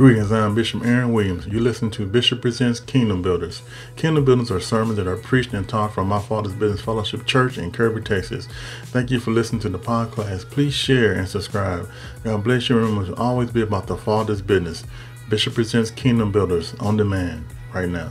Greetings, I'm Bishop Aaron Williams. You listen to Bishop Presents Kingdom Builders. Kingdom Builders are sermons that are preached and taught from my Father's Business Fellowship Church in Kirby, Texas. Thank you for listening to the podcast. Please share and subscribe. God bless you. Remember to always be about the Father's business. Bishop Presents Kingdom Builders on demand right now.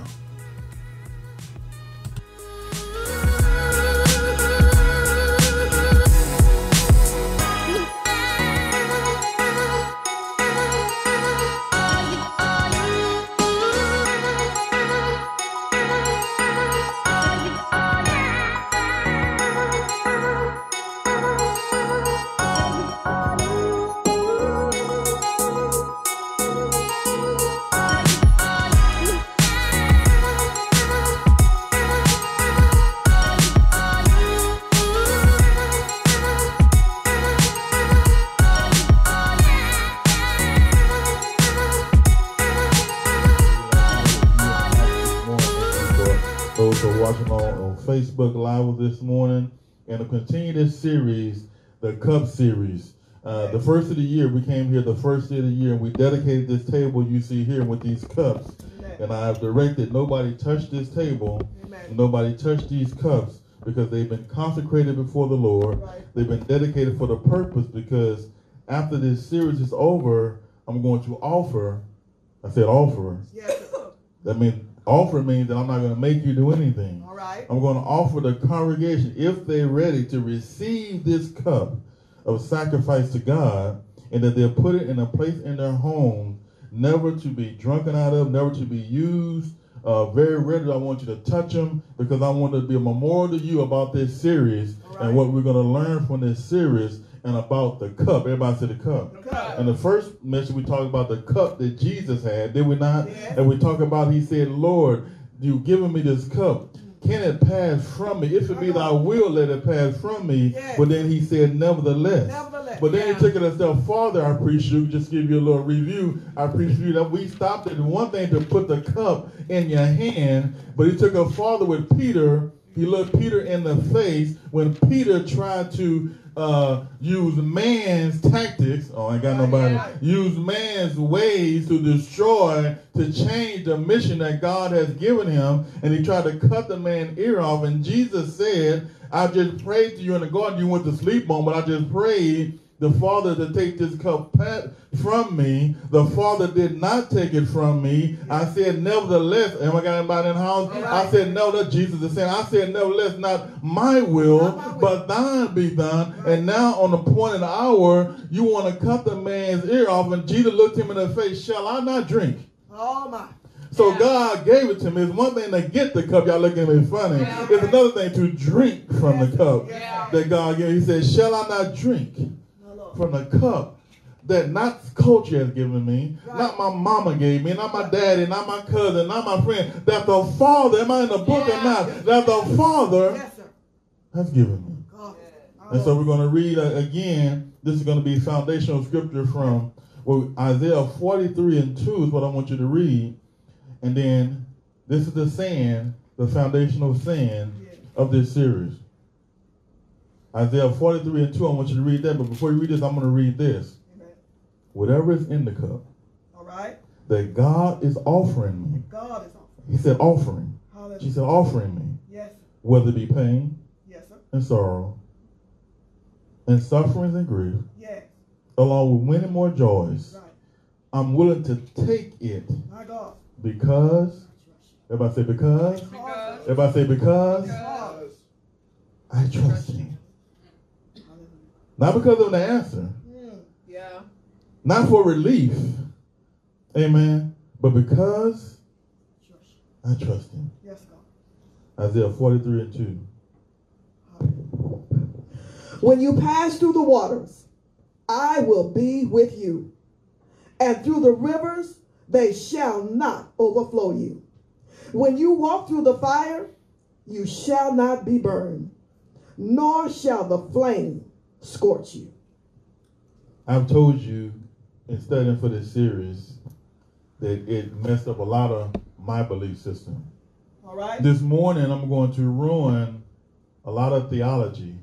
Series, the Cup series. Uh, the first of the year, we came here the first day of the year, and we dedicated this table you see here with these cups. And I have directed nobody touch this table, nobody touch these cups, because they've been consecrated before the Lord. Right. They've been dedicated for the purpose, because after this series is over, I'm going to offer. I said offer. Yes. That means offer means that I'm not going to make you do anything. Right. I'm going to offer the congregation, if they're ready to receive this cup of sacrifice to God, and that they'll put it in a place in their home, never to be drunken out of, never to be used. Uh, very rarely, I want you to touch them because I want to be a memorial to you about this series right. and what we're going to learn from this series and about the cup. Everybody say the cup. The cup. And the first message we talked about the cup that Jesus had, did we not? And we talk about he said, Lord, you've given me this cup. Can it pass from me? If it be thy will, let it pass from me. Yes. But then he said, nevertheless. Nevertheless. But then Yeah. he took it a step farther, I appreciate you. Just give you a little review. I appreciate you that we stopped at one thing to put the cup in your hand, but he took it farther with Peter. He looked Peter in the face when Peter tried to uh, use man's tactics. Oh, I ain't got nobody. Use man's ways to destroy, to change the mission that God has given him. And he tried to cut the man's ear off. And Jesus said, I just prayed to you in the garden. You went to sleep on, but I just prayed the Father to take this cup from me. The Father did not take it from me. I said, nevertheless, am I got anybody in the house? All I said, no, that Jesus is saying, I said, nevertheless, not my will, Not my will. but thine be done. And now on the point of the hour, you want to cut the man's ear off. And Jesus looked him in the face, shall I not drink? Oh, my. So Yeah. God gave it to me. It's one thing to get the cup. Y'all looking at me funny. Yeah. It's another thing to drink from the cup Yeah. that God gave. He said, shall I not drink? From the cup that not culture has given me, Right. not my mama gave me, not my daddy, not my cousin, not my friend, that the Father, am I in the book or Yeah. not? That the Father Yes, has given me. And so we're going to read again. This is going to be foundational scripture from well, Isaiah 43 and 2 is what I want you to read. And then this is the saying, the foundational saying Yeah. of this series. Isaiah 43 and 2, I want you to read that. But before you read this, I'm going to read this. Amen. Whatever is in the cup All right. that God is offering me, God is on. He said offering. She Hallelujah. said offering me, Yes. whether it be pain Yes, sir. and sorrow, and sufferings and grief, Yes. along with many more joys. Right. I'm willing to take it My God. because, everybody say because, Because. everybody say because, God. I trust Him. Not because of the answer, Mm. Yeah. not for relief, amen, but because I trust Him. Yes, God. Isaiah 43 and 2. When you pass through the waters, I will be with you. And through the rivers, they shall not overflow you. When you walk through the fire, you shall not be burned, nor shall the flame scorch you. I've told you in studying for this series that it messed up a lot of my belief system. All right. This morning, I'm going to ruin a lot of theology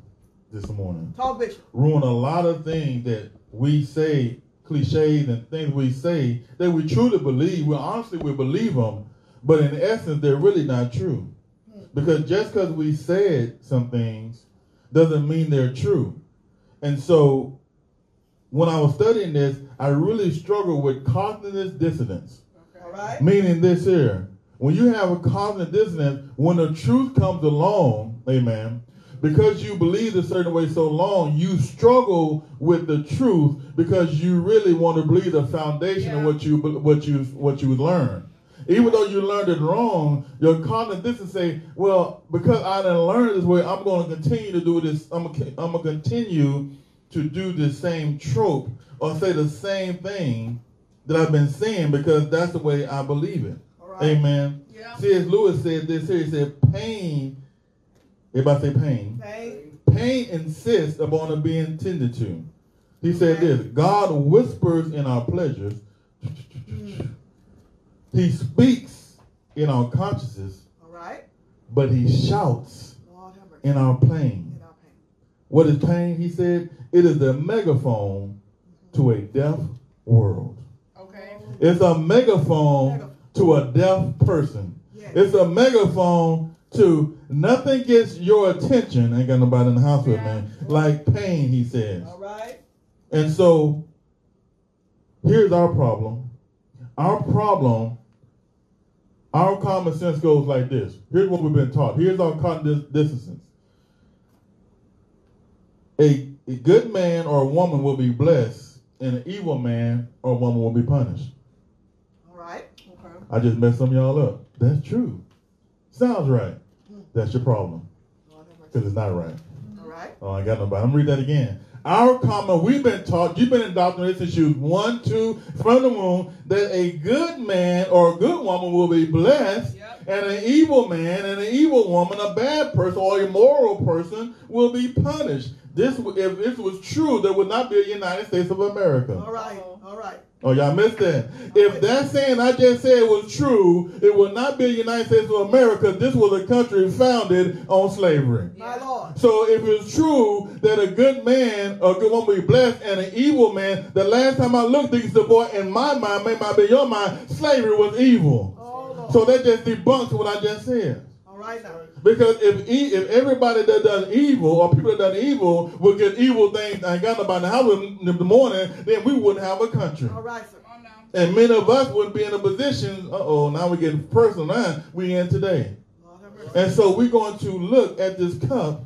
this morning. Talk, Bishop. Ruin a lot of things that we say cliches and things we say that we truly believe. We honestly we believe them, but in essence they're really not true. Hmm. Because just because we said some things doesn't mean they're true. And so when I was studying this, I really struggled with cognitive dissonance. All right. Meaning this here. When you have a cognitive dissonance, when the truth comes along, amen, because you believe a certain way so long, you struggle with the truth because you really want to believe the foundation of what you what you what you learn. Even though you learned it wrong, your cognitive dissonance say, "Well, because I didn't learn this way, I'm going to continue to do this. I'm going to continue to do the same trope or say the same thing that I've been saying because that's the way I believe it." Right. Amen. Yeah. C.S. Lewis said this here. He said, pain, everybody say pain. Pain. Pain insists upon it being tended to. He said this God whispers in our pleasures, mm. He speaks in our consciences, All right. but He shouts Lord have mercy. in our pain. In our pain. What is pain? He said, it is the megaphone mm-hmm. to a deaf world. Okay. It's a megaphone to a deaf person. Yes. It's a megaphone to nothing gets your attention. Ain't got nobody in the house with me. Like pain, he says. All right. And so here's our problem. Our problem, our common sense goes like this. Here's what we've been taught. Here's our cognitive dissonance. A, a good man or a woman will be blessed, and an evil man or woman will be punished. All right. Okay. I just messed some of y'all up. That's true. Sounds right. Hmm. That's your problem. Lord have mercy. Because it's not right. All right. Oh, I got nobody. I'm gonna read that again. Our common, we've been taught, you've been indoctrinated since you one, two, from the womb, that a good man or a good woman will be blessed. And an evil man and an evil woman, a bad person or immoral person, will be punished. This, if this was true, there would not be a United States of America. All right. All right. Oh, y'all missed that. If that saying I just said was true, it would not be a United States of America. This was a country founded on slavery. My Lord. So if it's true that a good man a good woman will be blessed and an evil man, the last time I looked at the boy in my mind, may might be your mind, slavery was evil. Oh, Lord. So that just debunks what I just said. All right now. Because if e- if everybody that does evil or people that done evil would get evil things and got nobody in the house in the morning, then we wouldn't have a country. All right, sir. And many of us wouldn't be in a position, uh oh, now we're getting personal now, we in today. Lord have. And so we're going to look at this cup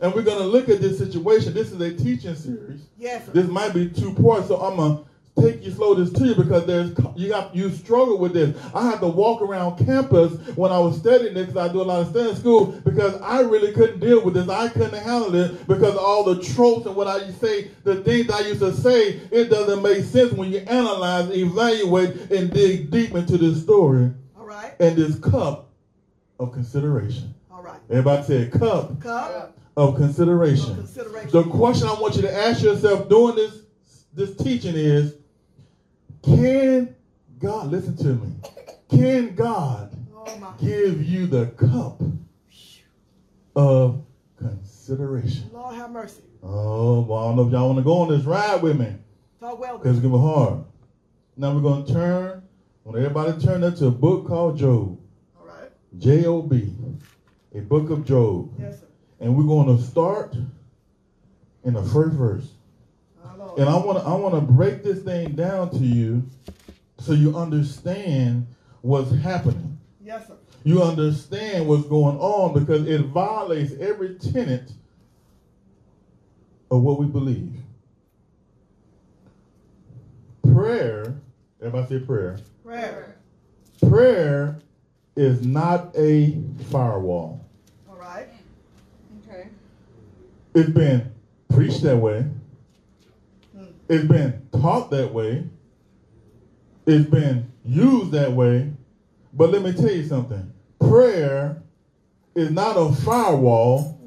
and we're going to look at this situation. This is a teaching series. Yes, sir. This might be two parts, so I'm going to take you slow this to you because there's you got you struggle with this. I had to walk around campus when I was studying this because I do a lot of studying in school because I really couldn't deal with this. I couldn't handle it because all the tropes and what I say, the things I used to say, it doesn't make sense when you analyze, evaluate, and dig deep into this story All right. and this cup of consideration. All right. Everybody said cup Cup of of consideration. consideration. The question I want you to ask yourself during this this teaching is can God listen to me? Can God Oh give you the cup of consideration? Lord have mercy. Oh, well, I don't know if y'all want to go on this ride with me Talk well. because it's going to be hard. Now we're going to turn, I want everybody to turn into a book called Job, All right. J O B, a book of Job. Yes, sir. And we're going to start in the first verse. My Lord. And I want to I want to break this thing down to you so you understand what's happening. Yes, sir. You understand what's going on because it violates every tenet of what we believe. Prayer, everybody say prayer. Prayer. Prayer is not a firewall. All right. Okay. It's been preached that way. It's been taught that way. It's been used that way. But let me tell you something. Prayer is not a firewall.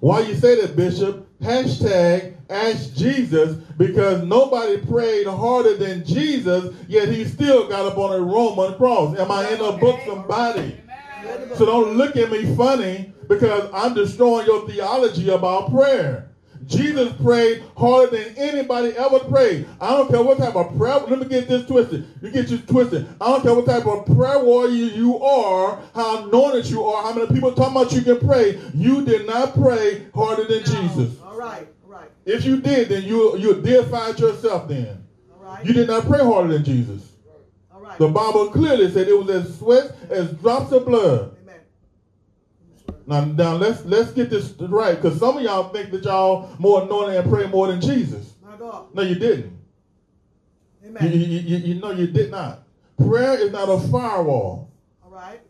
Why you say that, Bishop? Hashtag ask Jesus because nobody prayed harder than Jesus, yet he still got up on a Roman cross. Am I in a book, somebody? So don't look at me funny because I'm destroying your theology about prayer. Jesus prayed harder than anybody ever prayed. I don't care what type of prayer. Let me get this twisted. You get you twisted. I don't care what type of prayer warrior you are, how anointed you are, how many people talking about you can pray. You did not pray harder than Jesus. All right. All right. If you did, then you you deified yourself. Then All right. you did not pray harder than Jesus. All right. The Bible clearly said it was as sweat as drops of blood. Amen. Now, now let's let's get this right, because some of y'all think that y'all more anointed and pray more than Jesus. No, you didn't. You, Amen. you, you, you know you did not. Prayer is not a firewall. All right.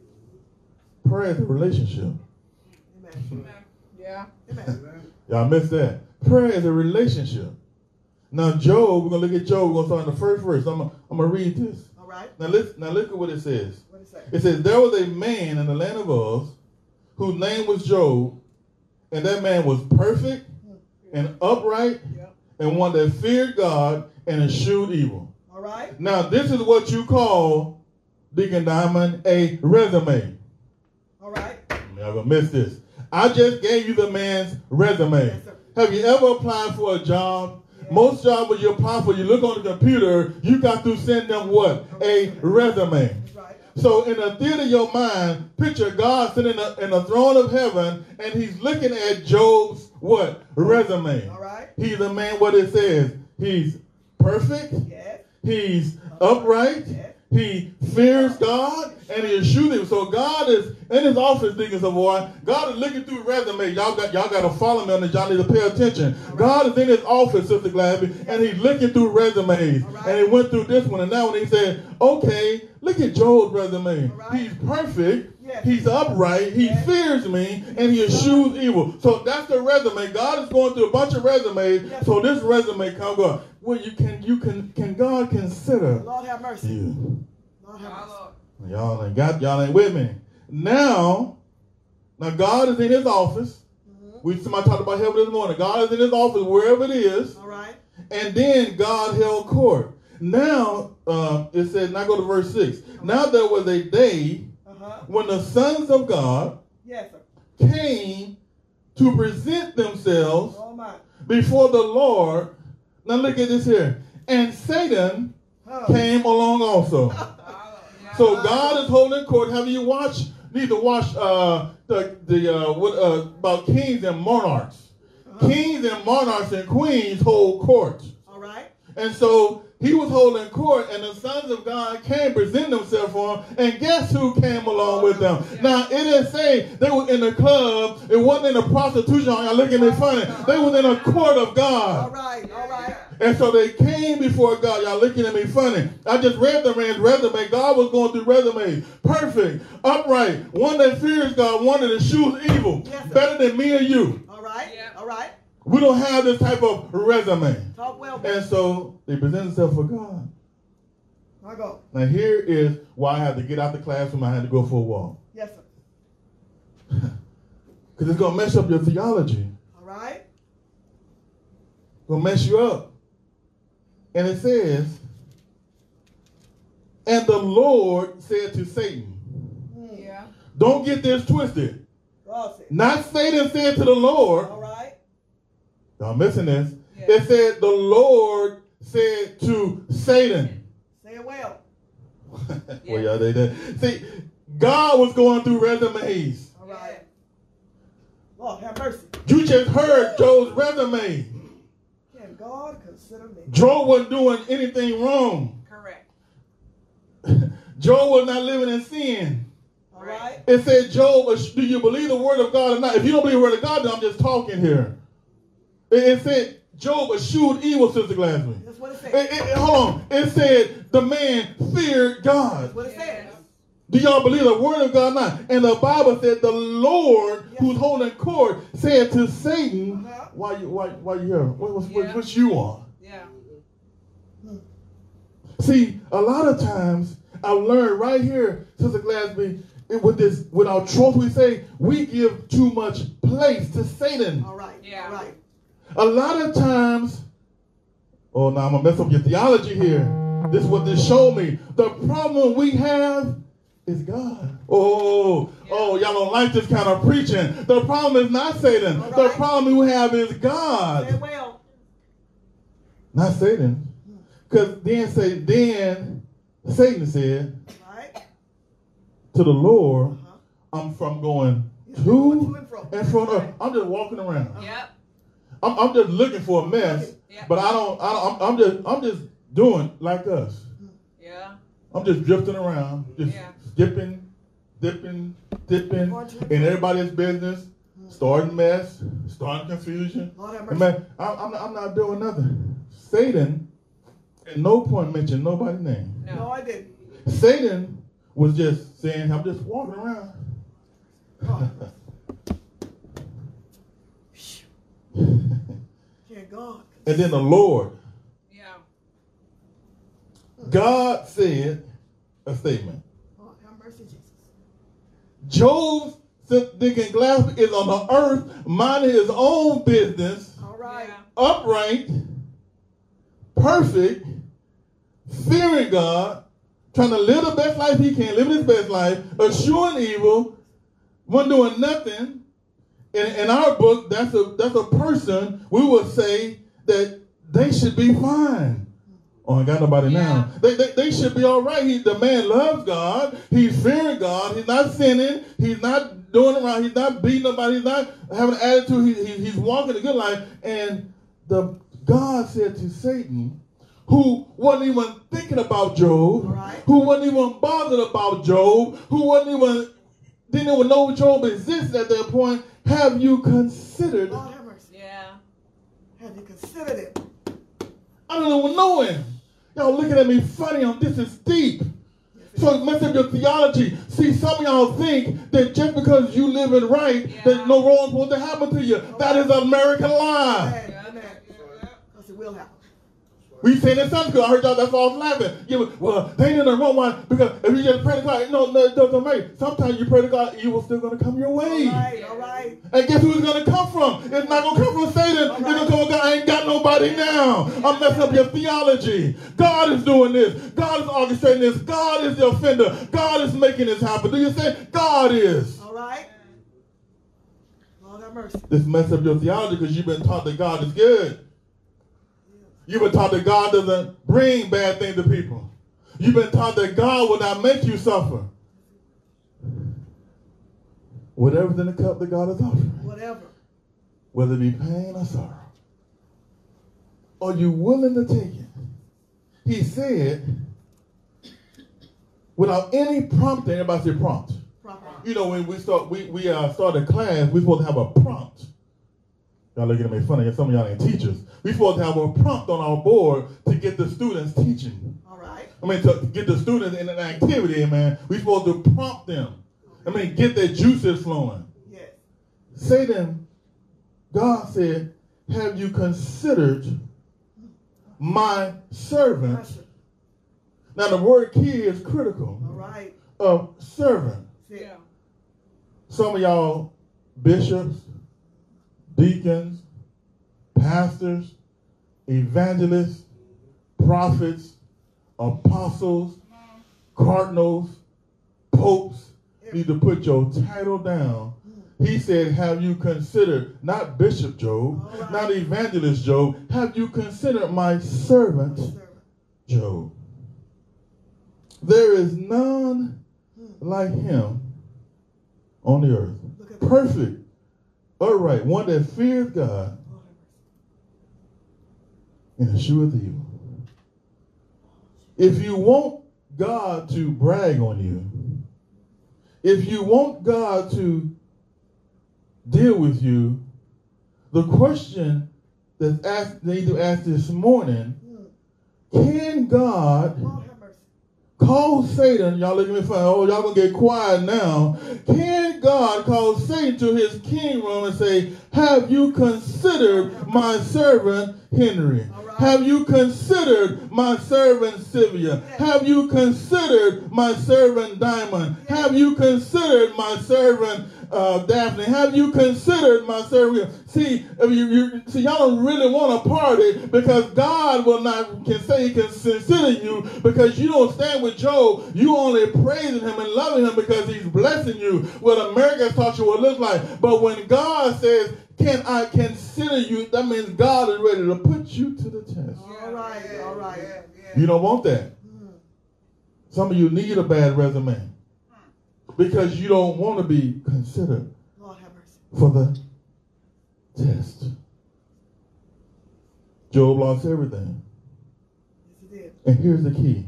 Prayer is a relationship. Amen. Yeah. Amen. Y'all missed that. Prayer is a relationship. Now, Job, we're gonna look at Job. We're gonna start in the first verse. I'm gonna, I'm gonna read this. All right. Now, let's now look at what it says. What is that? It says, There was a man in the land of Uz whose name was Job, and that man was perfect and upright and one that feared God and eschewed evil. All right. Now, this is what you call, Deacon Diamond, a resume. All right. Gonna miss this. I just gave you the man's resume. Yes. Have you ever applied for a job? Most jobs when you apply for, you look on the computer, you got to send them what? A resume. So in the theater of your mind, picture God sitting in the, in the throne of heaven, and he's looking at Job's what? Resume. All right. He's a man, what it says, he's perfect, Yes. he's upright, Yes. He fears God, and he eschews him. So God is in his office, Deacon Savoy. God is looking through resume. Y'all got y'all got to follow me on this. Y'all need to pay attention. God is in his office, Sister Glasby, and he's looking through resumes. Right. And he went through this one, and now when he said, "Okay, look at Job's resume. Right. He's perfect." Yes. He's upright. He Yes. fears me, and he eschews evil. So that's the resume. God is going through a bunch of resumes. Yes. So this resume come God. Well, you can you can can God consider Lord have mercy. you? Lord have mercy. Y'all ain't got y'all ain't with me. Now, now God is in his office. We somebody talked about heaven this morning. God is in his office wherever it is, All right. and then God held court. Now uh, it says, now go to verse six. Now there was a day Uh huh. when the sons of God Yes, came to present themselves Oh before the Lord. Now look at this here. And Satan came along also. So God is holding court. Have you watched? Need to watch uh, the the uh, what uh, about kings and monarchs. Kings and monarchs and queens hold court, All right. and so he was holding court, and the sons of God came present themselves for him. And guess who came along with them? Now it didn't say they were in the club. It wasn't in a prostitution. Y'all looking at me funny. They was in a court of God. All right, all right. And so they came before God. Y'all looking at me funny. I just read the man's resume. God was going through resumes. Perfect, upright, one that fears God, one that eschews evil. Yes. Better than me and you. All right. Yeah. All right. We don't have this type of resume. Talk well. And so they present themselves for God. I go. Now here is why I had to get out the classroom. I had to go for a walk. Yes, sir. Because it's going to mess up your theology. All right. It's Going to mess you up. And it says, and the Lord said to Satan, hmm. Yeah. Don't get this twisted. Not Satan said to the Lord, All right. Y'all missing this. Yeah. It said the Lord said to Satan. Say it well. well, y'all they did. See, God was going through resumes. All right. Lord have mercy. You just heard Job's resume. Can God consider me? Job wasn't doing anything wrong. Correct. Joe was not living in sin. All right. It said, Job, do you believe the word of God or not? If you don't believe the word of God, then I'm just talking here. It, it said, Job eschewed evil, Sister Glasby. That's what it said. it, it- hold on. It said the man feared God. That's what it says. Do y'all believe the word of God or not? And the Bible said the Lord Yes. who's holding court said to Satan, Uh-huh. why you why why you here? What, what's, what, Yeah. what you on? Yeah. See, a lot of times I've learned right here, Sister Glasby, it- with this with our truth we say we give too much place to Satan. All right. Yeah. All right. A lot of times, oh, now I'm gonna mess up your theology here. This is what this showed me. The problem we have is God. Oh, oh, y'all don't like this kind of preaching. The problem is not Satan. All The problem we have is God, well. not Satan. Because then say then Satan said Right? to the Lord, Uh-huh. I'm from going to to and fro. and from. uh, I'm just walking around. Yep. I'm, I'm just looking for a mess, Yeah. but I don't. I don't I'm, I'm just. I'm just doing like us. Yeah. I'm just drifting around, just Yeah. skipping, dipping, dipping Going to and in everybody's business, mm. starting mess, starting confusion. Lord And mercy. man, I'm, I'm, not, I'm not doing nothing. Satan, at no point mentioned nobody's name. No, No. I didn't. Satan was just saying, I'm just walking around. Oh, God? and then the Lord, Yeah. God said a statement. Lord have mercy, Jesus. Job thinking glass is on the earth, minding his own business, All right. Yeah. upright, perfect, fearing God, trying to live the best life he can, living his best life, eschewing evil, one doing nothing. In, in our book, that's a that's a person we would say that they should be fine. Oh, I got nobody now. They, they, they should be all right. He, the man loves God. He's fearing God. He's not sinning. He's not doing around. He's not beating nobody. He's not having an attitude. He, he, he's walking a good life. And the God said to Satan, who wasn't even thinking about Job, Right. who wasn't even bothered about Job, who wasn't even didn't even know Job existed at that point. Have you considered? Lord have mercy. Yeah. Have you considered it? I don't even know him. Y'all looking at me funny on this is deep. So it messes up your theology. See, some of y'all think that just because you living right, Yeah. that no wrong's supposed to happen to you. That is an American lie. Amen. Yeah. Yeah. Because it will happen. We saying in Sunday school, I heard y'all, that's was laughing. Yeah, but, well, they the wrong one because if you just pray to God, no, no, it doesn't matter. Sometimes you pray to God, evil still going to come your way. right. All right. And guess who it's going to come from? It's not going to come from Satan. It's going to come from God. I ain't got nobody now. I'm messing up your theology. God is doing this. God is orchestrating this. God is the offender. God is making this happen. Do you say God is? All right. Lord have mercy. This mess up your theology because you've been taught that God is good. You've been taught that God doesn't bring bad things to people. You've been taught that God will not make you suffer. Whatever's in the cup that God is offering. Whatever. whether it be pain or sorrow. Are you willing to take it? He said, without any prompting, everybody say prompt. Proper. You know, when we start, we, we uh, start a class, we're supposed to have a prompt. Y'all looking at me funny, 'cause some of y'all ain't teachers. We're supposed to have a prompt on our board to get the students teaching. All right. I mean, to get the students in an activity, man. We're supposed to prompt them. I mean, get their juices flowing. Yes. them. God said, Have you considered my servant? Now, the word key is critical All right. of servant. Yeah. Some of y'all bishops, deacons, pastors, evangelists, prophets, apostles, cardinals, popes need to put your title down. He said, Have you considered, not Bishop Job, right. not Evangelist Job, have you considered my servant. Job? There is none like him on the earth. Look at that. Perfect, upright, one that fears God Lord have mercy. and escheweth evil. If you want God to brag on you, if you want God to deal with you, the question that's asked, they need to ask this morning, can God Lord have mercy. cause Satan, y'all looking at me funny, oh, y'all gonna get quiet now. Can God cause Satan to his king room and say, Have you considered my servant Henry? Have you considered my servant Sylvia? Have you considered my servant Diamond? Have you considered my servant uh, Daphne, have you considered my servant? See, if you, you see, y'all don't really want to party because God will not can say He can consider you because you don't stand with Job. You only praising Him and loving Him because He's blessing you. What America taught you what it looks like. But when God says, "Can I consider you?" That means God is ready to put you to the test. All right, all right. You don't want that. Some of you need a bad resume because you don't want to be considered Lord have mercy. for the test. Job lost everything. Yes, he did. And here's the key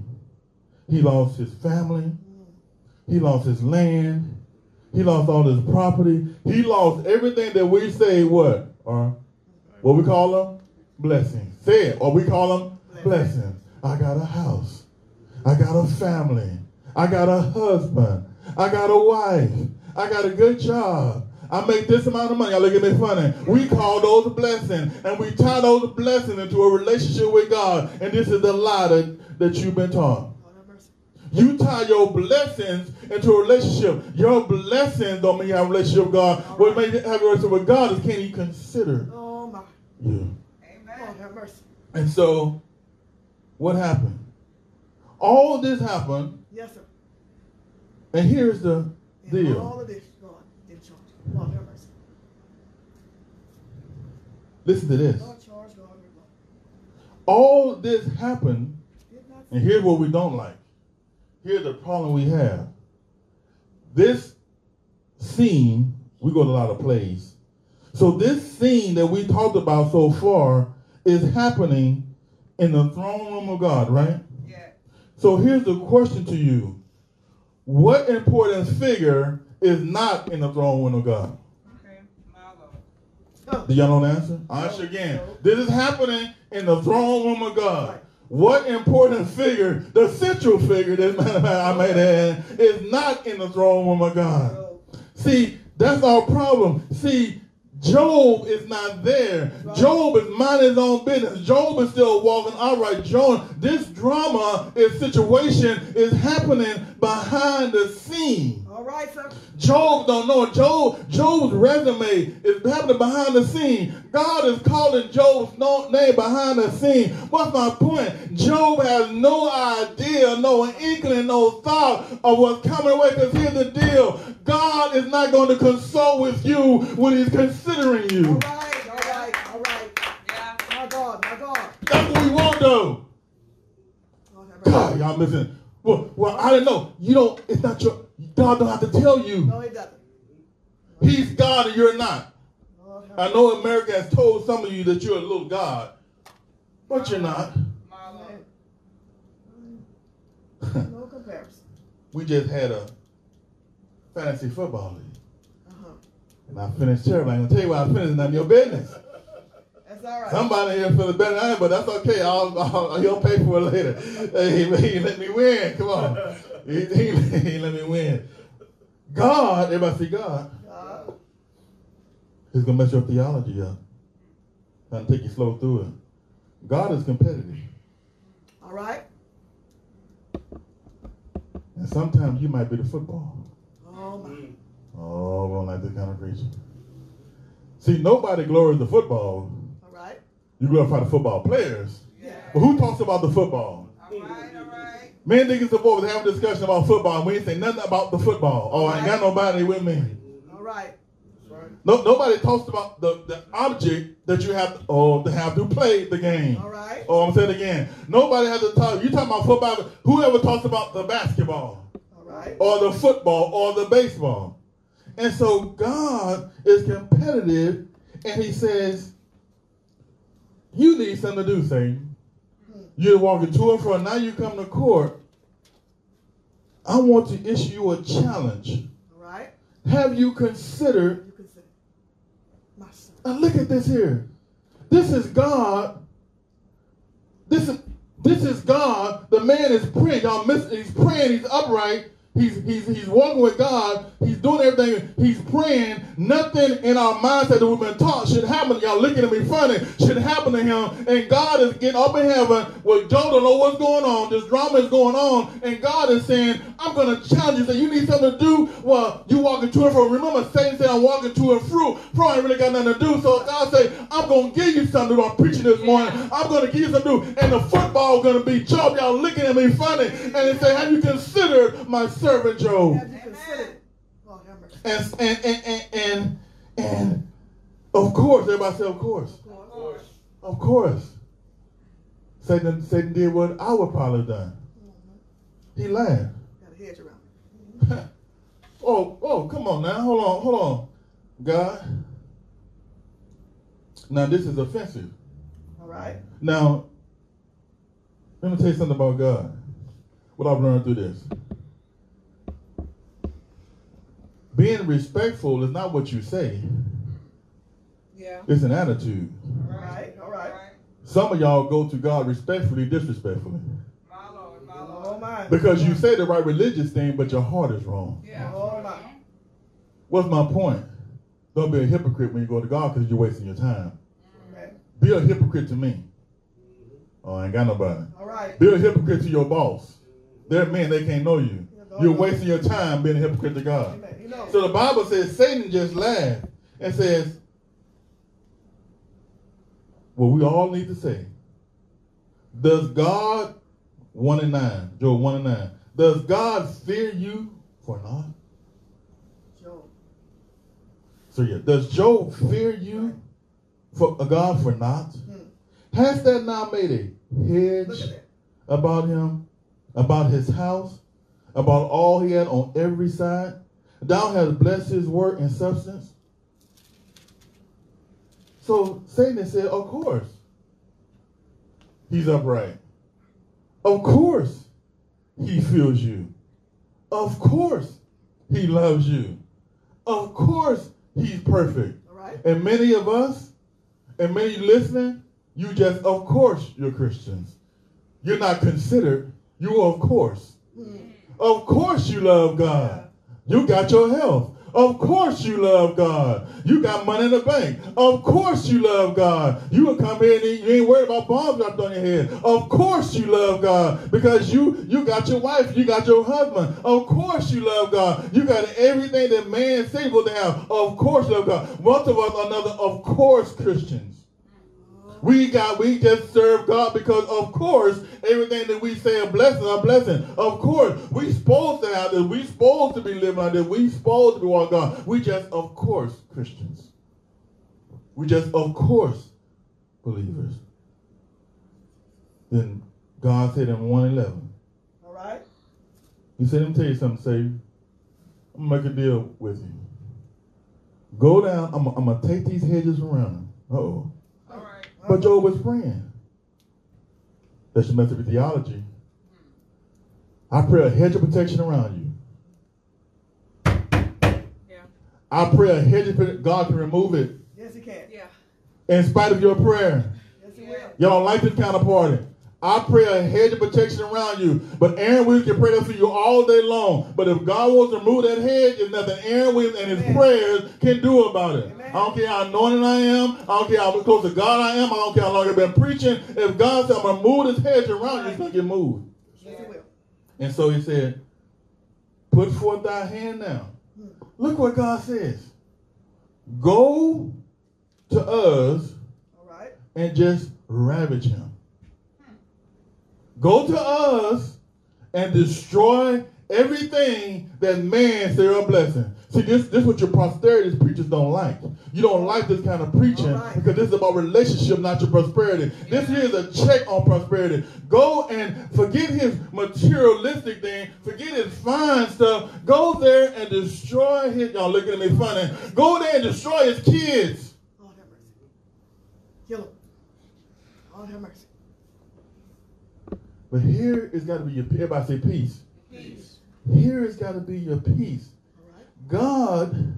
he lost his family, he lost his land, he lost all his property, he lost everything that we say what? Or what we call them? Blessings. Say it. Or we call them blessings. I got a house. I got a family. I got a husband. I got a wife. I got a good job. I make this amount of money. Y'all look at me funny. We call those blessings, and we tie those blessings into a relationship with God. And this is the lie that, that you've been taught. Lord have mercy. You tie your blessings into a relationship. Your blessings don't mean you have a relationship with God. What makes you have a relationship with God is can He consider Oh my. you? Lord have mercy. And so, what happened? All this happened, Yes, sir. And here's the And deal. all of this, God, in charge. Lord have mercy. Listen to this. God charge, reward. All this happened, and here's what we don't like. Here's the problem we have. This scene, we go to a lot of plays. So this scene that we talked about so far is happening in the throne room of God, right? Yeah. So here's the question to you. What important figure is not in the throne room of God? Okay. My Do y'all know the answer? I'll answer again. This is happening in the throne room of God. What important figure, the central figure, this man I made add, is not in the throne room of God? go. See, that's our problem. See, Job is not there. Job is minding his own business. Job is still walking upright. Job, this drama, this situation is happening behind the scene. All right, sir. Job don't know. Job, Job's resume is happening behind the scene. God is calling Job's name behind the scene. What's my point? Job has no idea, no inkling, no thought of what's coming away. Because here's the deal: God is not going to consult with you when He's considering you. All right, all right, all right. Yeah. My God, my God. That's what we want, though. Lord have mercy. God, y'all listen. Well, well, I don't know. You don't. It's not your. God don't have to tell you. No, he doesn't. He's God and you're not. Lord I know America has told some of you that you're a little God, but you're not. My Lord. mercy. No comparison. We just had a fantasy football league. Uh-huh. And I finished terrible. I'm gonna tell you why I finished, none of your business. That's all right. Somebody here feeling better than I am, but that's okay. I'll, I'll, you'll pay for it later. Hey, he, he let me win. Come on. He, he, he let me win. God, everybody see God, God. He's gonna mess your theology up. To take you slow through it. God is competitive. All right. And sometimes you might be the football. Oh, my. Oh, we don't like this kind of preaching. See, nobody glorifies the football. All right. You glorify the football players. Yeah. But who talks about the football? All right. All right. Me and Dickens before was having a discussion about football, and we ain't say nothing about the football. Oh, I ain't got nobody with me. All right. No, nobody talks about the, the object that you have oh, to have to play the game. All right. Oh, I'm saying it again. Nobody has to talk. You talking about football? Whoever talks about the basketball? All right. or the football or the baseball. And so God is competitive and he says, You need something to do, Satan. Hmm. You're walking to and from. Now you come to court. I want to issue you a challenge. All right. Have you considered? You consider. My son. Now look at this here. This is God. This is this is God. The man is praying. Y'all miss. He's praying. He's upright. He's, he's, he's walking with God. He's doing everything. He's praying. Nothing in our mindset that we've been taught should happen. Y'all looking at me funny. Should happen to him. And God is getting up in heaven. Well, Job don't know what's going on. This drama is going on. And God is saying, I'm going to challenge you. Say, you need something to do? Well, you walking to and fro. Remember, Satan said, I'm walking to and fro. Fro ain't really got nothing to do. So God say, I'm going to give you something to do. I'm preaching this morning. I'm going to give you something to do. And the football going to be Job. Y'all looking at me funny. And they say, have you considered my servant Job? Have you considered? Have mercy. And and and and and, and of course, everybody say, of course, Of course. of course. Satan, Satan did what I would probably have done. Mm-hmm. He laughed. Got a hedge around. Oh, oh, come on now. Hold on, hold on. God. Now this is offensive. All right. Now, let me tell you something about God. What I've learned through this. Being respectful is not what you say, Yeah. it's an attitude. All right. All right. Some of y'all go to God respectfully, disrespectfully. My Lord, my Oh, Lord. my. Because you say the right religious thing, but your heart is wrong. Yeah. Oh, my. What's my point? Don't be a hypocrite when you go to God because you're wasting your time. Okay. Be a hypocrite to me. Oh, I ain't got nobody. All right. Be a hypocrite to your boss. They're men, they can't know you. You're wasting your time being a hypocrite to God. Amen. Know. So the Bible says Satan just laughed and says, Well, we all need to say, Does God, 1 and 9, Job 1 and 9, does God fear you for naught? Job. So yeah, does Job fear you for a God for naught? Has that now made a hedge about him, about his house, about all he had on every side? Thou hast blessed his work and substance. So Satan said, Of course, he's upright. Of course, he feels you. Of course, he loves you. Of course, he's perfect. All right. And many of us, and many listening, you just, of course, you're Christians. You're not considered. You, of course. Mm. Of course, you love God. You got your health. Of course, you love God. You got money in the bank. Of course, you love God. You will come here and you ain't worried about bombs dropped on your head. Of course, you love God because you you got your wife, you got your husband. Of course, you love God. You got everything that man's able to have. Of course, you love God. Most of us are another, of course, Christians. We got we just serve God because of course everything that we say a blessing, a blessing. Of course, we supposed to have this. We supposed to be living like this. We supposed to be walking God. We just of course Christians. We just of course believers. Then God said in 111, All right. He said, Let me tell you something, Savior. I'm gonna make a deal with you. Go down, I'm, I'm gonna take these hedges around. Uh oh. All right. But Job was praying. That's your method of theology. I pray a hedge of protection around you. Yeah. I pray a hedge of protection. God can remove it Yes, he can. Yeah. in spite of your prayer. Yes, he will. Y'all don't like this kind of party. I pray a hedge of protection around you. But Aaron Williams can pray that for you all day long. But if God wants to remove that hedge, there's nothing Aaron Williams and his Amen. prayers can do about it. Amen. I don't care how anointed I am. I don't care how close to God I am. I don't care how long I've been preaching. If God said, I'm going to move this hedge around you, it's going to get moved. Yes, he will. And so he said, Put forth thy hand now. Look what God says. Go to us All right. and just ravage him. Go to us and destroy everything that man say a blessing. See, this this is what your prosperity preachers don't like. You don't like this kind of preaching right. because this is about relationship, not your prosperity. This here is a check on prosperity. Go and forget his materialistic thing, forget his fine stuff. Go there and destroy his. Y'all looking at me funny. Go there and destroy his kids. Lord have mercy. Kill him. Lord have mercy. But here it's got to be your everybody say peace. Peace. Here it's got to be your peace. All right. God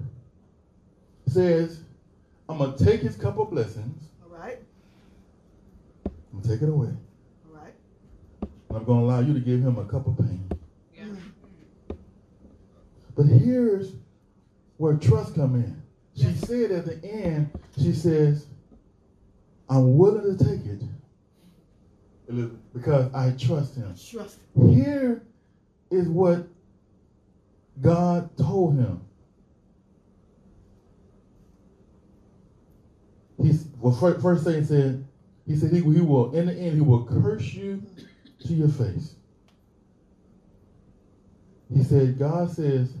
says, I'm going to take his cup of blessings, All right. I'm going to take it away, All right. and I'm going to allow you to give him a cup of pain. Yeah. Mm. But here's where trust come in. She said at the end, she says, I'm willing to take it Elizabeth, because I trust him. Trust. Here is what God told him. He's well first, first thing he said, he said he, he will in the end he will curse you to your face. He said, God says,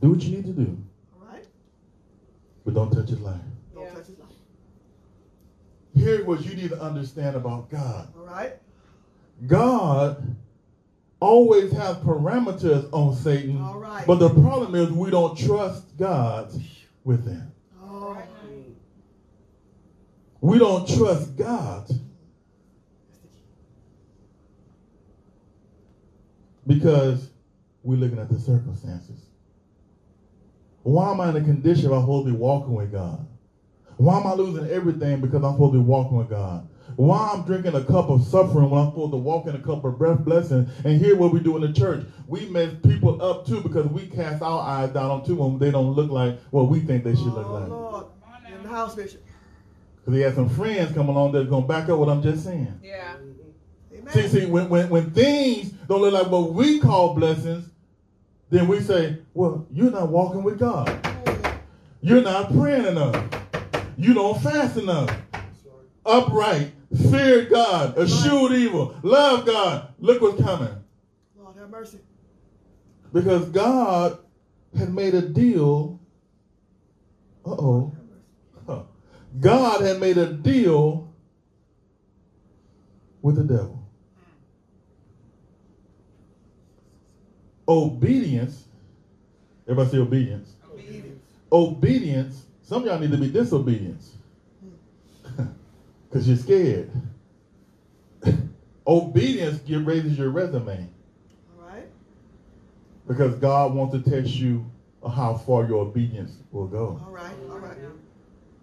do what you need to do, All right. but don't touch his life. Touch his life. Here's what you need to understand about God. All right. God always has parameters on Satan. All right. But the problem is we don't trust God with them. Oh. We don't trust God That's the key. because we're looking at the circumstances. Why am I in a condition of I'm supposed to be walking with God? Why am I losing everything because I'm supposed to be walking with God? Why I'm drinking a cup of suffering when I'm supposed to walk in a cup of breath blessing? And here what we do in the church. We mess people up too because we cast our eyes down on two when they don't look like what we think they should look Oh, like. Lord. In the house, Bishop. Because he had some friends come along that's going to back up what I'm just saying. Yeah. Amen. See, see, when, when, when things don't look like what we call blessings, then we say, well, you're not walking with God. Oh. You're not praying enough. You don't fast enough. Upright, fear God, eschewed evil, love God. Look what's coming. Lord have mercy. Because God had made a deal. Uh oh. God had made a deal with the devil. Obedience. Everybody say obedience. Obedience. Obedience. Some of y'all need to be disobedience. Because you're scared. obedience get raises your resume. All right. Because God wants to test you how far your obedience will go. All right. All right.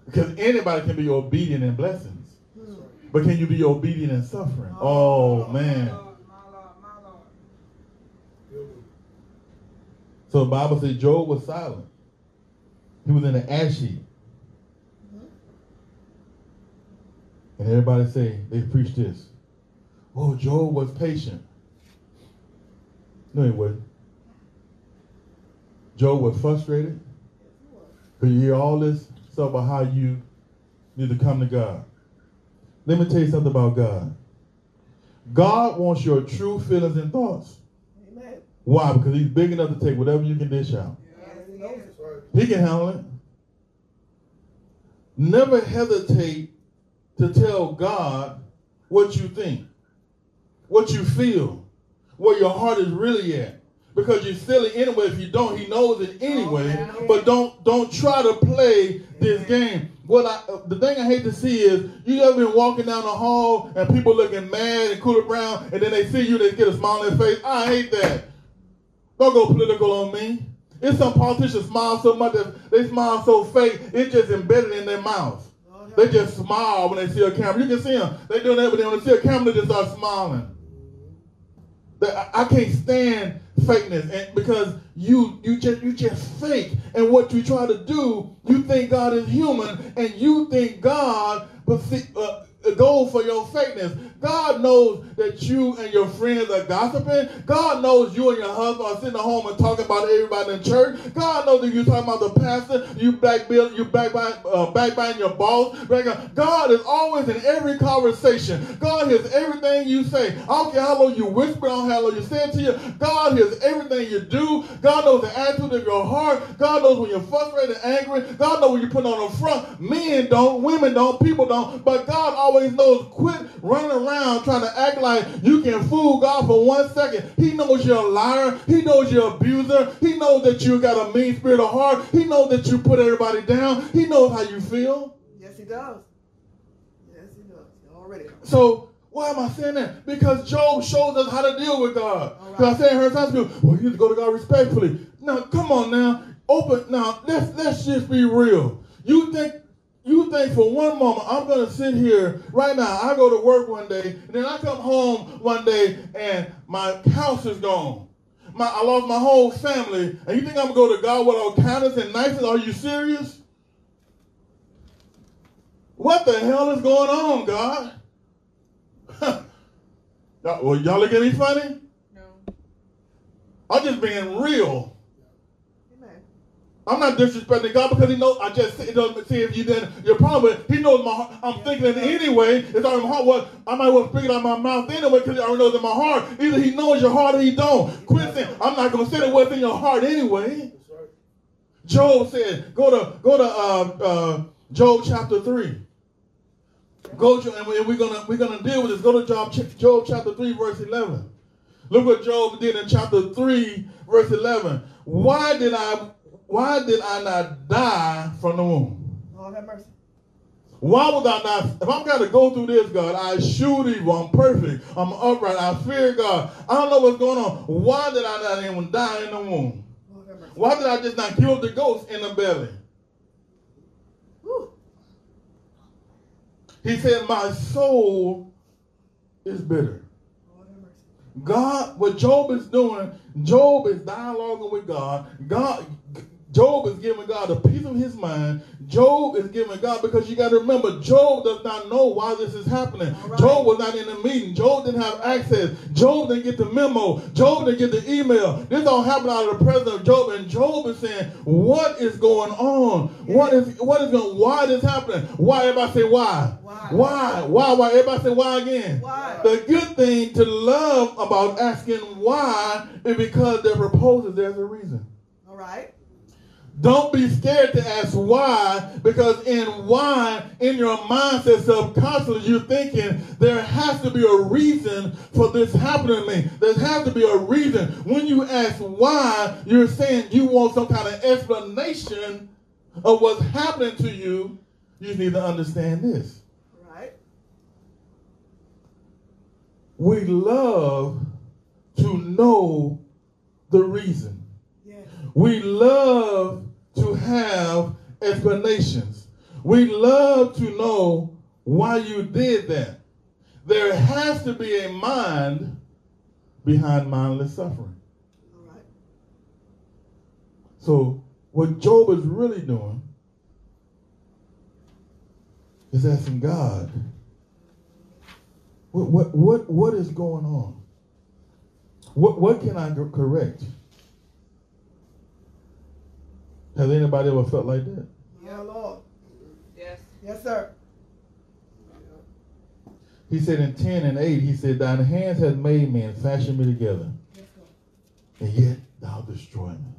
Because anybody can be obedient in blessings. Hmm. But can you be obedient in suffering? Oh, man. My Lord, oh, my Lord, my Lord. So the Bible says Job was silent. He was in the ash heap. And everybody say, they preach this. Oh, Job was patient. No, he wasn't. Job was frustrated. Because you hear all this stuff about how you need to come to God. Let me tell you something about God. God wants your true feelings and thoughts. Amen. Why? Because he's big enough to take whatever you can dish out. Yes, he knows it. He can handle it. Never hesitate to tell God what you think, what you feel, where your heart is really at. Because you're silly anyway. If you don't, he knows it anyway. Oh, but don't don't try to play this game. What I the thing I hate to see is you ever been walking down the hall and people looking mad and cool brown, and then they see you, they get a smile on their face. I hate that. Don't go political on me. It's some politicians smile so much that they smile so fake, it's just embedded in their mouth. They just smile when they see a camera. You can see them. They doing that, when they see a camera, they just start smiling. I, I can't stand fakeness, and because you you just you just fake, and what you try to do, you think God is human, and you think God but see, uh, goes for your fakeness. God knows that you and your friends are gossiping. God knows you and your husband are sitting at home and talking about everybody in church. God knows that you're talking about the pastor, you backbill, you backbite, uh, backbiting your boss. God is always in every conversation. God hears everything you say. I don't care how long you whisper, I don't care how long you say it to you. God hears everything you do. God knows the attitude of your heart. God knows when you're frustrated, and angry. God knows when you put on the front. Men don't, women don't, people don't. But God always knows. Quit running around trying to act like you can fool God for one second. He knows you're a liar. He knows you're an abuser. He knows that you got a mean spirit of heart. He knows that you put everybody down. He knows how you feel. Yes, he does. Yes, he does. Already. So why am I saying that? Because Job shows us how to deal with God. Because I said her time school, well, you need to go to God respectfully. Now, come on now. Open now. Let's let's just be real. You think you think for one moment I'm gonna sit here right now. I go to work one day, and then I come home one day and my house is gone. my I lost my whole family, and you think I'm gonna go to God with all kindness and niceness? Are you serious? What the hell is going on, God? Well, y'all look at me funny? No. I'm just being real. I'm not disrespecting God because He knows. I just it doesn't see if you then your problem. But He knows my heart. I'm thinking it anyway. It's already in my heart. What I might well speak it out of my mouth anyway because He already knows in my heart. Either He knows your heart or He don't. Quit saying I'm not going to say what's in your heart anyway. Job said, go to go to uh, uh, Job chapter three. Go to, and we're gonna we're gonna deal with this. Go to Job, Job chapter three, verse eleven. Look what Job did in chapter three, verse eleven. Why did I why did I not die from the womb? Lord have mercy. Why would I not? If I'm going to go through this, God, I shoot evil. I'm perfect. I'm upright. I fear God. I don't know what's going on. Why did I not even die in the womb? Lord have mercy. Why did I just not kill the ghost in the belly? Woo. He said, My soul is bitter. Lord have mercy. God, what Job is doing, Job is dialoguing with God. God, Job is giving God a piece of his mind. Job is giving God because you got to remember, Job does not know why this is happening. Right. Job was not in the meeting. Job didn't have access. Job didn't get the memo. Job didn't get the email. This all happened out of the presence of Job, and Job is saying, "What is going on? What is what is going? Why this happening? Why everybody say why? Why? Why? Why? Why? Everybody say why again? Why? The good thing to love about asking why is because there proposes there's a reason. All right. Don't be scared to ask why, because in why, in your mindset subconsciously, you're thinking there has to be a reason for this happening to me. There has to be a reason. When you ask why, you're saying you want some kind of explanation of what's happening to you. You need to understand this. Right. We love to know the reason. Yes. We love to have explanations. We love to know why you did that. There has to be a mind behind mindless suffering. All right. So, what Job is really doing is asking God, what, what, what, what is going on? What, what can I correct? Has anybody ever felt like that? Yeah, Lord. Yes. Yes, sir. He said in 10 and 8, he said, Thine hands have made me and fashioned me together, Yes, and yet thou destroy me.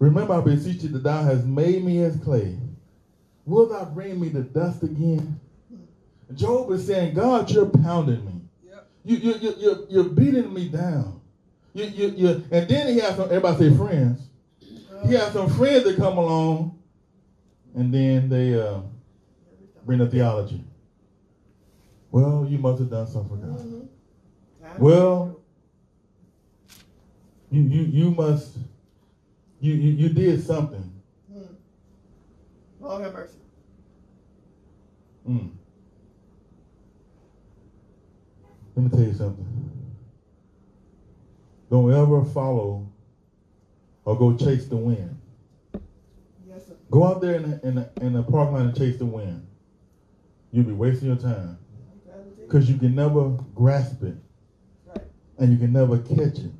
Remember, I beseech you that thou hast made me as clay. Will thou bring me to dust again? Job is saying, God, you're pounding me. Yep. You, you, you, you're, you're beating me down. You, you, you, and then he has some, everybody say friends. He has some friends that come along, and then they uh, bring the theology. Well, you must have done something for God. Mhm. Well, you, you, you must, you, you, you did something. Mm. Lord have mercy. Mm. Let me tell you something. Don't ever follow or go chase the wind. Yes. Go out there in the, in the, in the park line and chase the wind. You'll be wasting your time because you can never grasp it Right. and you can never catch it.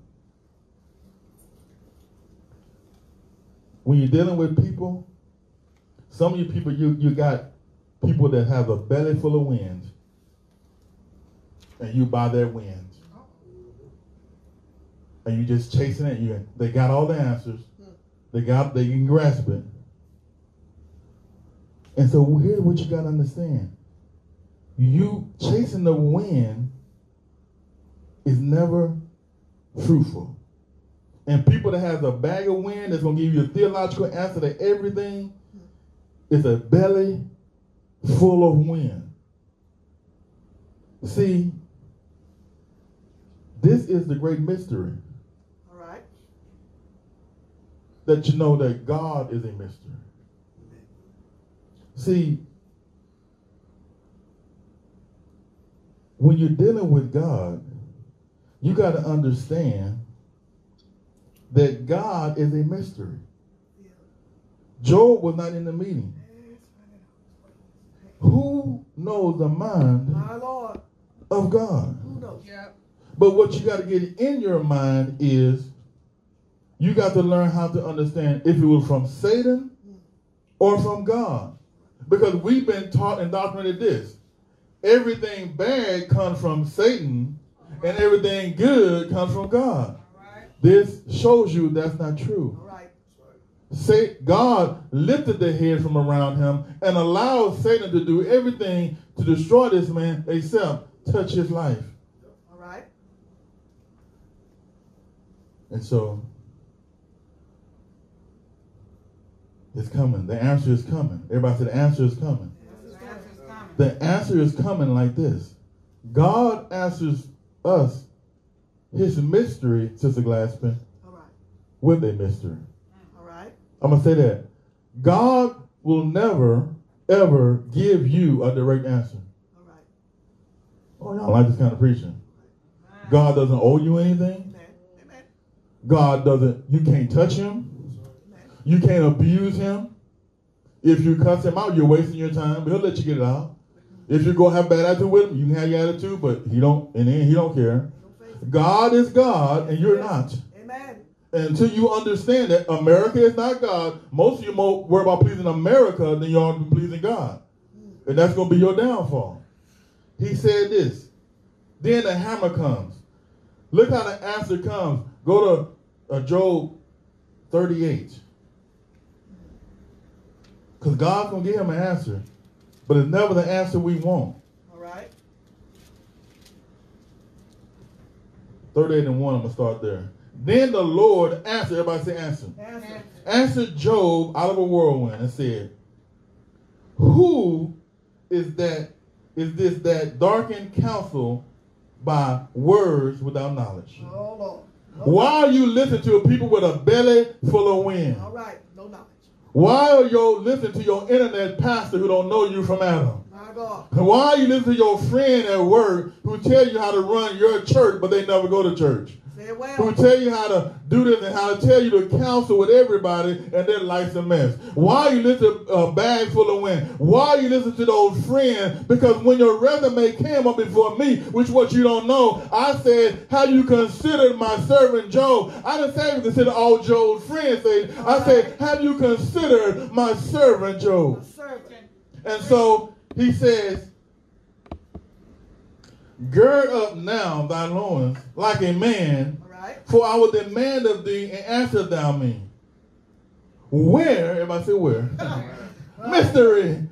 When you're dealing with people, some of you people, you, you got people that have a belly full of wind and you buy their wind. And you just chasing it. You, they got all the answers. They got, they can grasp it. And so here's what you got to understand. You chasing the wind is never fruitful. And people that has a bag of wind that's gonna give you a theological answer to everything is a belly full of wind. See, this is the great mystery All right. That you know that God is a mystery. See, when you're dealing with God, you got to understand that God is a mystery. Job was not in the meeting. Who knows the mind of God? Who knows? Yep. But what you got to get in your mind is you got to learn how to understand if it was from Satan or from God. Because we've been taught and indoctrinated this. Everything bad comes from Satan and everything good comes from God. Right. This shows you that's not true. Right. Say, God lifted the head from around him and allowed Satan to do everything to destroy this man except touch his life. All right. And so it's coming. The answer is coming. Everybody said the answer is coming. The answer is coming like this. God answers us his mystery, Sister Glasby, All right. with a mystery. All right. I'm gonna say that. God will never, ever give you a direct answer. All right. Oh, y'all like this kind of preaching. God doesn't owe you anything. Amen. Amen. God doesn't, you can't touch him. You can't abuse him. If you cuss him out, you're wasting your time, but he'll let you get it out. If you go have bad attitude with him, you can have your attitude, but he don't, and then he don't care. Don't face it. God is God, and you're not. Amen. Until you understand that America is not God, most of you more worry about pleasing America than you are pleasing God. And that's going to be your downfall. He said this. Then the hammer comes. Look how the answer comes. Go to uh, Job 38. Because God's going to give him an answer. But it's never the answer we want. All right. 38 and 1, I'm going to start there. Then the Lord answered. Everybody say answer. Answer. answered Job out of a whirlwind and said, Who is that is this that darkened counsel by words without knowledge? Oh, Lord. No Why are you listening to a people with a belly full of wind? All right. No knowledge. Why are you listening to your internet pastor who don't know you from Adam? Why are you listening to your friend at work who tell you how to run your church but they never go to church? It who tell you how to do this and how to tell you to counsel with everybody, and their life's a mess. Why you listen to a bag full of wind? Why you listen to those friends? Because when your resume came up before me, which what you don't know, I said, "Have you considered my servant Job?" I didn't say you consider all Job's friends. Say, I said, "Have you considered my servant Job?" Servant. And so he says, Gird up now thy loins like a man, All right. for I will demand of thee and answer thou me. Where, everybody say where? Mystery.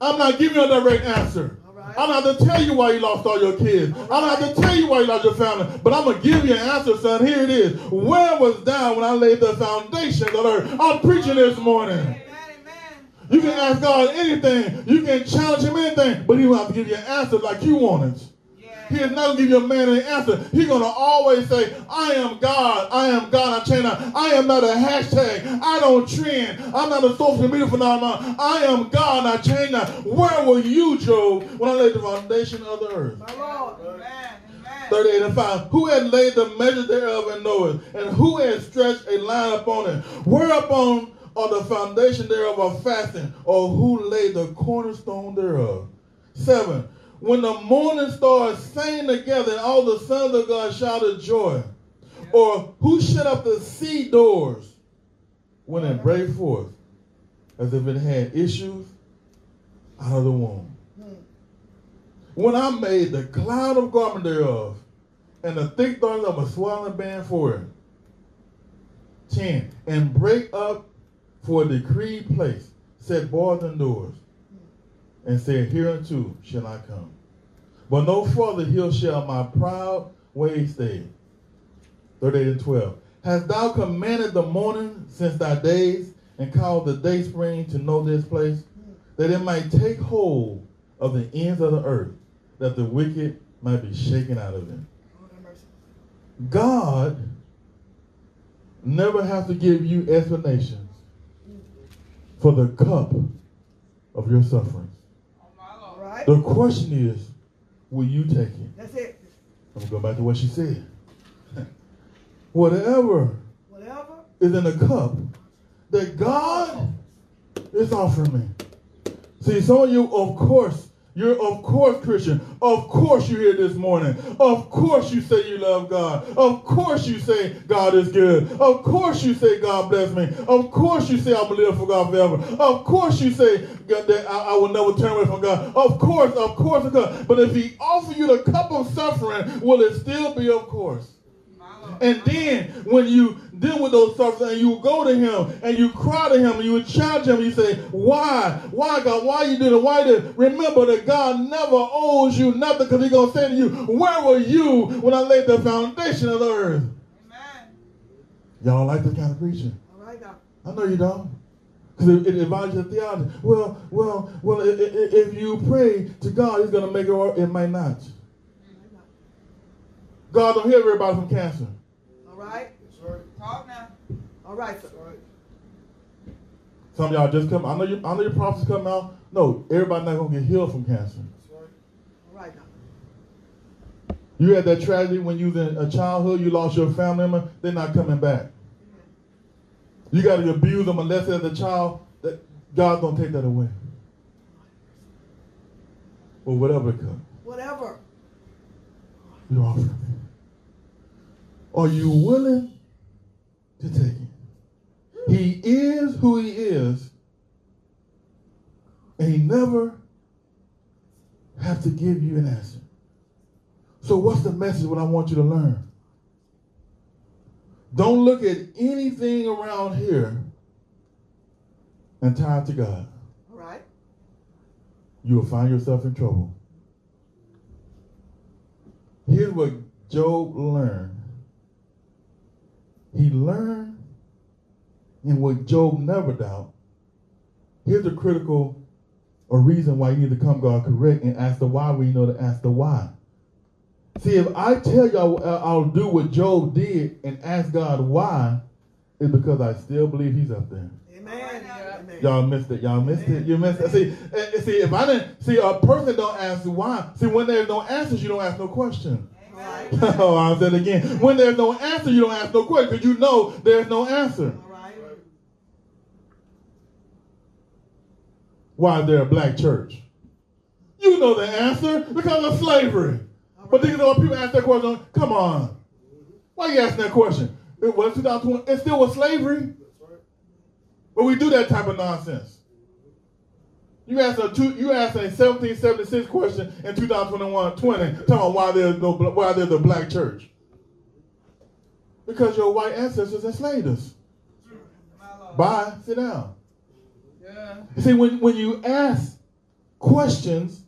I'm not giving you a direct answer. Right. I don't have to tell you why you lost all your kids. I don't have to tell you why you lost your family. But I'm going to give you an answer, son. Here it is. Where was thou when I laid the foundation of the earth? I'm preaching this morning. You can ask God anything. You can challenge him anything, but he will have to give you an answer like you want it. Yeah. He is not going to give you a man an answer. He's going to always say, I am God. I am God. I change. I am not a hashtag. I don't trend. I'm not a social media phenomenon. I am God. I change. Where were you, Job, when I laid the foundation of the earth? My Lord. Amen. Amen. 38 and 5. Who had laid the measure thereof and knoweth? And who had stretched a line upon it? Whereupon are the foundation thereof are fasting? Or who laid the cornerstone thereof? 7. When the morning stars sang together and all the sons of God shouted joy. Or who shut up the sea doors when it brake forth as if it had issues out of the womb? when I made the cloud of garment thereof, and the thick thorns of a swelling band for it. 10. And break up for a decreed place, set bars and doors, and said, Hereunto shall I come. But no further hill shall my proud way stay. 38 and 12. Hast thou commanded the morning since thy days, and called the day spring to know this place, that it might take hold of the ends of the earth, that the wicked might be shaken out of it. Have. God never has to give you explanations for the cup of your sufferings. My All Lord. right. The question is, will you take it? That's it. I'm gonna go back to what she said. Whatever Whatever. is in the cup that God is offering me. See, some of you, of course, you're of course Christian. Of course you're here this morning. Of course you say you love God. Of course you say God is good. Of course you say God bless me. Of course you say I will live for God forever. Of course you say that I, I will never turn away from God. Of course, of course, of course. But if He offer you the cup of suffering, will it still be of course? And then when you deal with those sufferings and you go to him and you cry to him and you challenge him and you say, Why? Why God? Why you did it? Why did? Remember that God never owes you nothing because he's gonna say to you, Where were you when I laid the foundation of the earth? Amen. Y'all don't like this kind of preaching. All right now. I know you don't. Because it, it advises your theology. Well, well, well, i- i- if you pray to God, he's gonna make it or it might not. God don't heal everybody from cancer. All right. Talk now. All right, sir. Some of y'all just come. I know you. I know your prophets come out. No, everybody not gonna get healed from cancer. All right now. You had that tragedy when you was in a childhood. You lost your family member. They're not coming back. You got to abuse them unless as a child. That God's gonna take that away. Or whatever it comes. Whatever. You offer me. Are you willing to take it? He is who he is, and he never have to give you an answer. So what's the message what I want you to learn? Don't look at anything around here and tie it to God. All right. You will find yourself in trouble. Here's what Job learned. He learned, and what Job never doubt. Here's a critical a reason why you need to come God correct and ask the why We know to ask the why. See, if I tell y'all uh, I'll do what Job did and ask God why, it's because I still believe he's up there. Amen. Amen. Y'all missed it. Y'all missed it. You missed it. See, eh, see, if I didn't see a person don't ask why. See, when there's no answers, you don't ask no question. Oh, I'll say it again. When there's no answer, you don't ask no question because you know there's no answer. Why is there a black church? You know the answer because of slavery. But these are people ask that question. Come on, why you asking that question? It was 2020. It still was slavery. But we do that type of nonsense. You asked a two, you asked a 1776 question in 2021 20, talking about why there's no why there's a black church. Because your white ancestors enslaved us. Bye, sit down. Yeah. See, when, when you ask questions,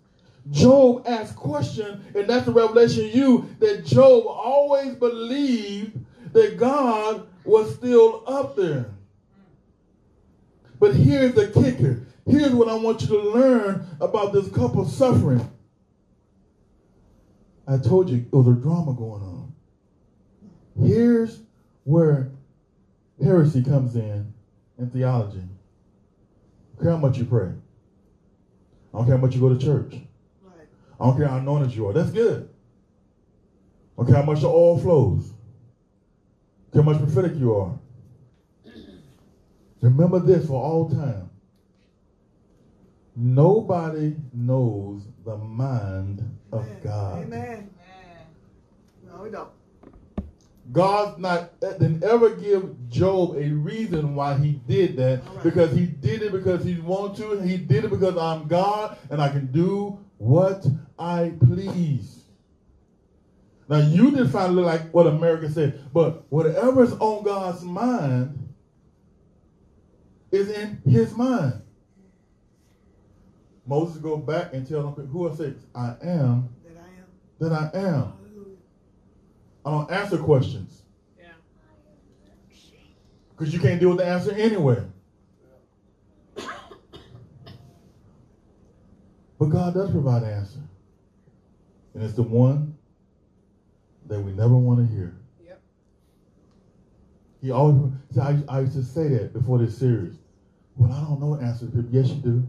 Job asked questions, and that's the revelation you that Job always believed that God was still up there. But here's the kicker. Here's what I want you to learn about this couple suffering. I told you it was a drama going on. Here's where heresy comes in in theology. I don't care how much you pray. I don't care how much you go to church. I don't care how anointed you are. That's good. I don't care how much the oil flows. I don't care how much prophetic you are. Remember this for all time. Nobody knows the mind of God. Amen. No, we don't. God's not eh, didn't ever give Job a reason why he did that All right. because he did it because he wanted to. He did it because I'm God and I can do what I please. Now you just find it like what America said, but whatever's on God's mind is in His mind. Moses go back and tell them who I say I am That I am. that I am. I don't answer questions. Yeah. Because you can't deal with the answer anyway. But God does provide an answer. And it's the one that we never want to hear. Yep. He always, see, I, I used to say that before this series. Well, I don't know an answer to people. Yes, you do.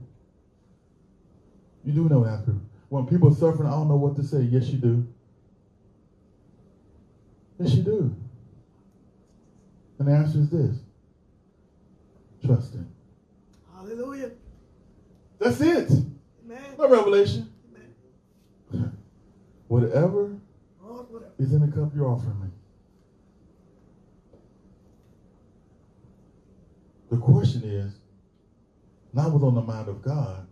You do know answer. When people are suffering, I don't know what to say. Yes, you do. Yes, you do. And the answer is this trust Him. Hallelujah. That's it. Amen. No revelation. Amen. Whatever Lord, whatever. is in the cup you're offering me. The question is not what's on the mind of God,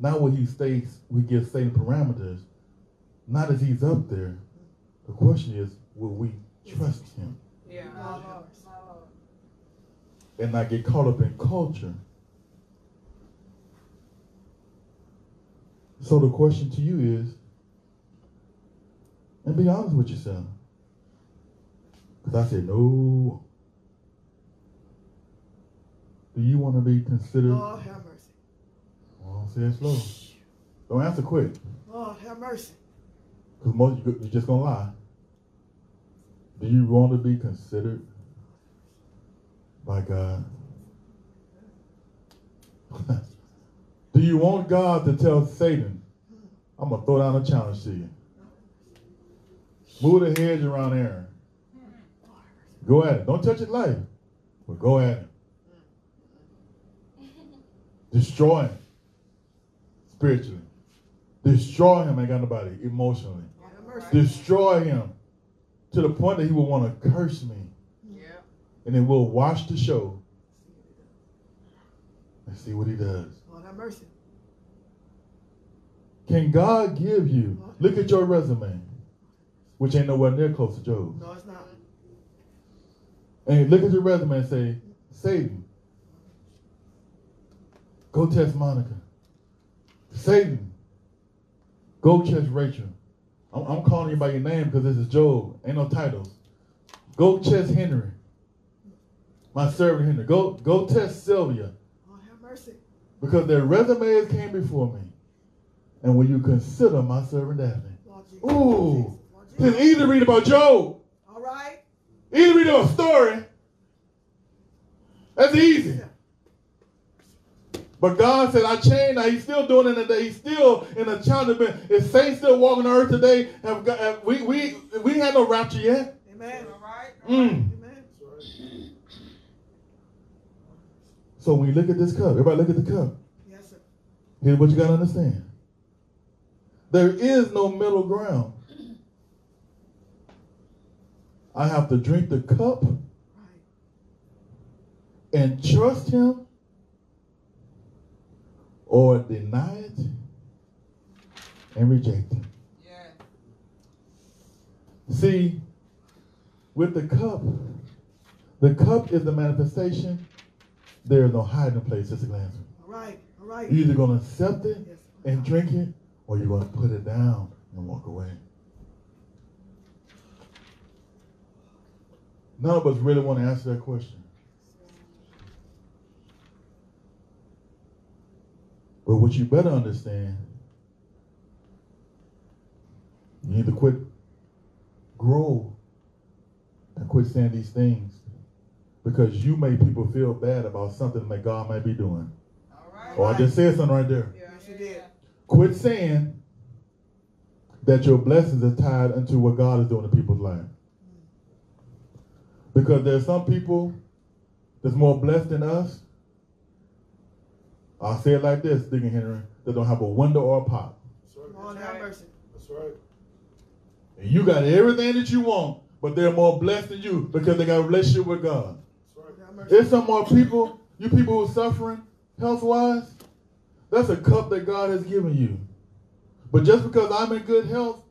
not what He states, we give Satan parameters, not as He's up there. The question is, will we trust Him Yeah. My My Lord. Lord. My Lord. and not get caught up in culture? So the question to you is, and be honest with yourself. Because I said, no. Do you want to be considered? Lord, have mercy. Well, say it slow. Don't answer quick. Lord, have mercy. Because most you- you're just going to lie. Do you want to be considered by God? Do you want God to tell Satan, I'm going to throw down a challenge to you? Move the hedge around Aaron. Go at it. Don't touch his life, but go at it. Destroy him spiritually. Destroy him, ain't got nobody, emotionally. Lord, have mercy. Destroy him to the point that he will want to curse me. Yeah. And then we'll watch the show and see what he does. Lord, have mercy. Can God give you, look at your resume, which ain't nowhere near close to Job. No, it's not. And look at your resume and say, Satan, go test Monica. Satan, go test Rachel. I'm, I'm calling you by your name because this is Job. Ain't no titles. Go test Henry. My servant Henry. Go go test Sylvia. Lord, have mercy. Because their resumes came before me. And will you consider my servant Daphne? Ooh. It's easy to read about Job. All right. Easy to read about a story. That's easy. But God said, I changed. Now He's still doing it today. He's still in a challenge. Is saints still walking the earth today? Have, got, have we we we had no rapture yet. Amen. All right. Mm. Amen. So when you look at this cup, everybody look at the cup. Yes, sir. Here's what you gotta understand. There is no middle ground. I have to drink the cup and trust him or deny it and reject it. Yeah. See, with the cup, the cup is the manifestation. There is no hiding place, Sister Glasby. All right. All right. You're either going to accept it Yes. and drink it, or you're going to put it down and walk away. None of us really want to answer that question. But what you better understand, you need to quit, grow, and quit saying these things because you make people feel bad about something that God might be doing. All right. Oh, I just said something right there. Yeah, Yes, you did. Quit saying that your blessings are tied into what God is doing in people's lives. Because there's some people that's more blessed than us. I'll say it like this, Deacon Henry, that don't have a window or a pot. Lord, have mercy. That's right. And you got everything that you want, but they're more blessed than you because they got a relationship with God. That's right. Lord, have mercy. There's some more people, you people who are suffering health wise, that's a cup that God has given you. But just because I'm in good health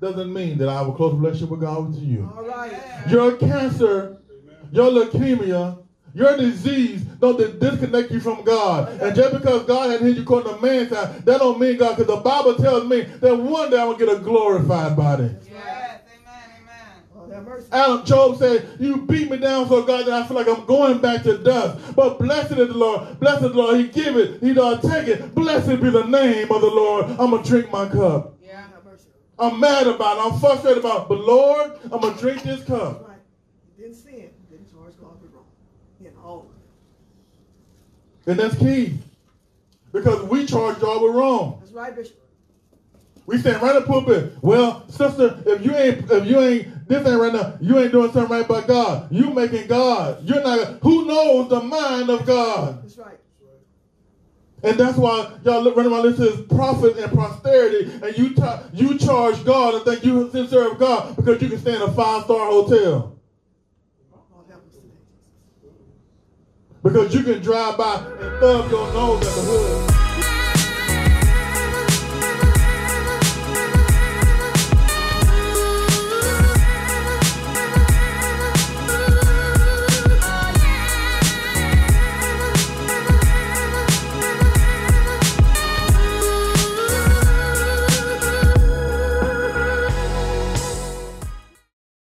doesn't mean that I have a close relationship with God to you. All right. Your cancer, Amen. your leukemia, your disease don't disconnect you from God. And just because God had hit you according to man's time, that don't mean God, because the Bible tells me that one day I'm going to get a glorified body. Yes. Amen. Amen. Oh, Lord, have mercy. Adam Job said, You beat me down so God that I feel like I'm going back to dust. But blessed is the Lord. Blessed is the Lord. He give it. He don't take it. Blessed be the name of the Lord. I'm gonna drink my cup. Yeah. Mercy. I'm mad about it. I'm frustrated about it. But Lord, I'm gonna drink this That's cup. right. You didn't sin. You didn't charge God with wrong. In all. And that's key. Because we charge y'all with wrong. That's right, Bishop. We stand right in the pulpit. Well, sister, if you ain't if you ain't this ain't right now, you ain't doing something right by God. You making God. You're not who knows the mind of God. That's right. And that's why y'all look, run around this is profit and prosperity, and you ta- you charge God and think you serve God because you can stay in a five star hotel. Lord help us today. Because you can drive by and thumb your nose at the hood.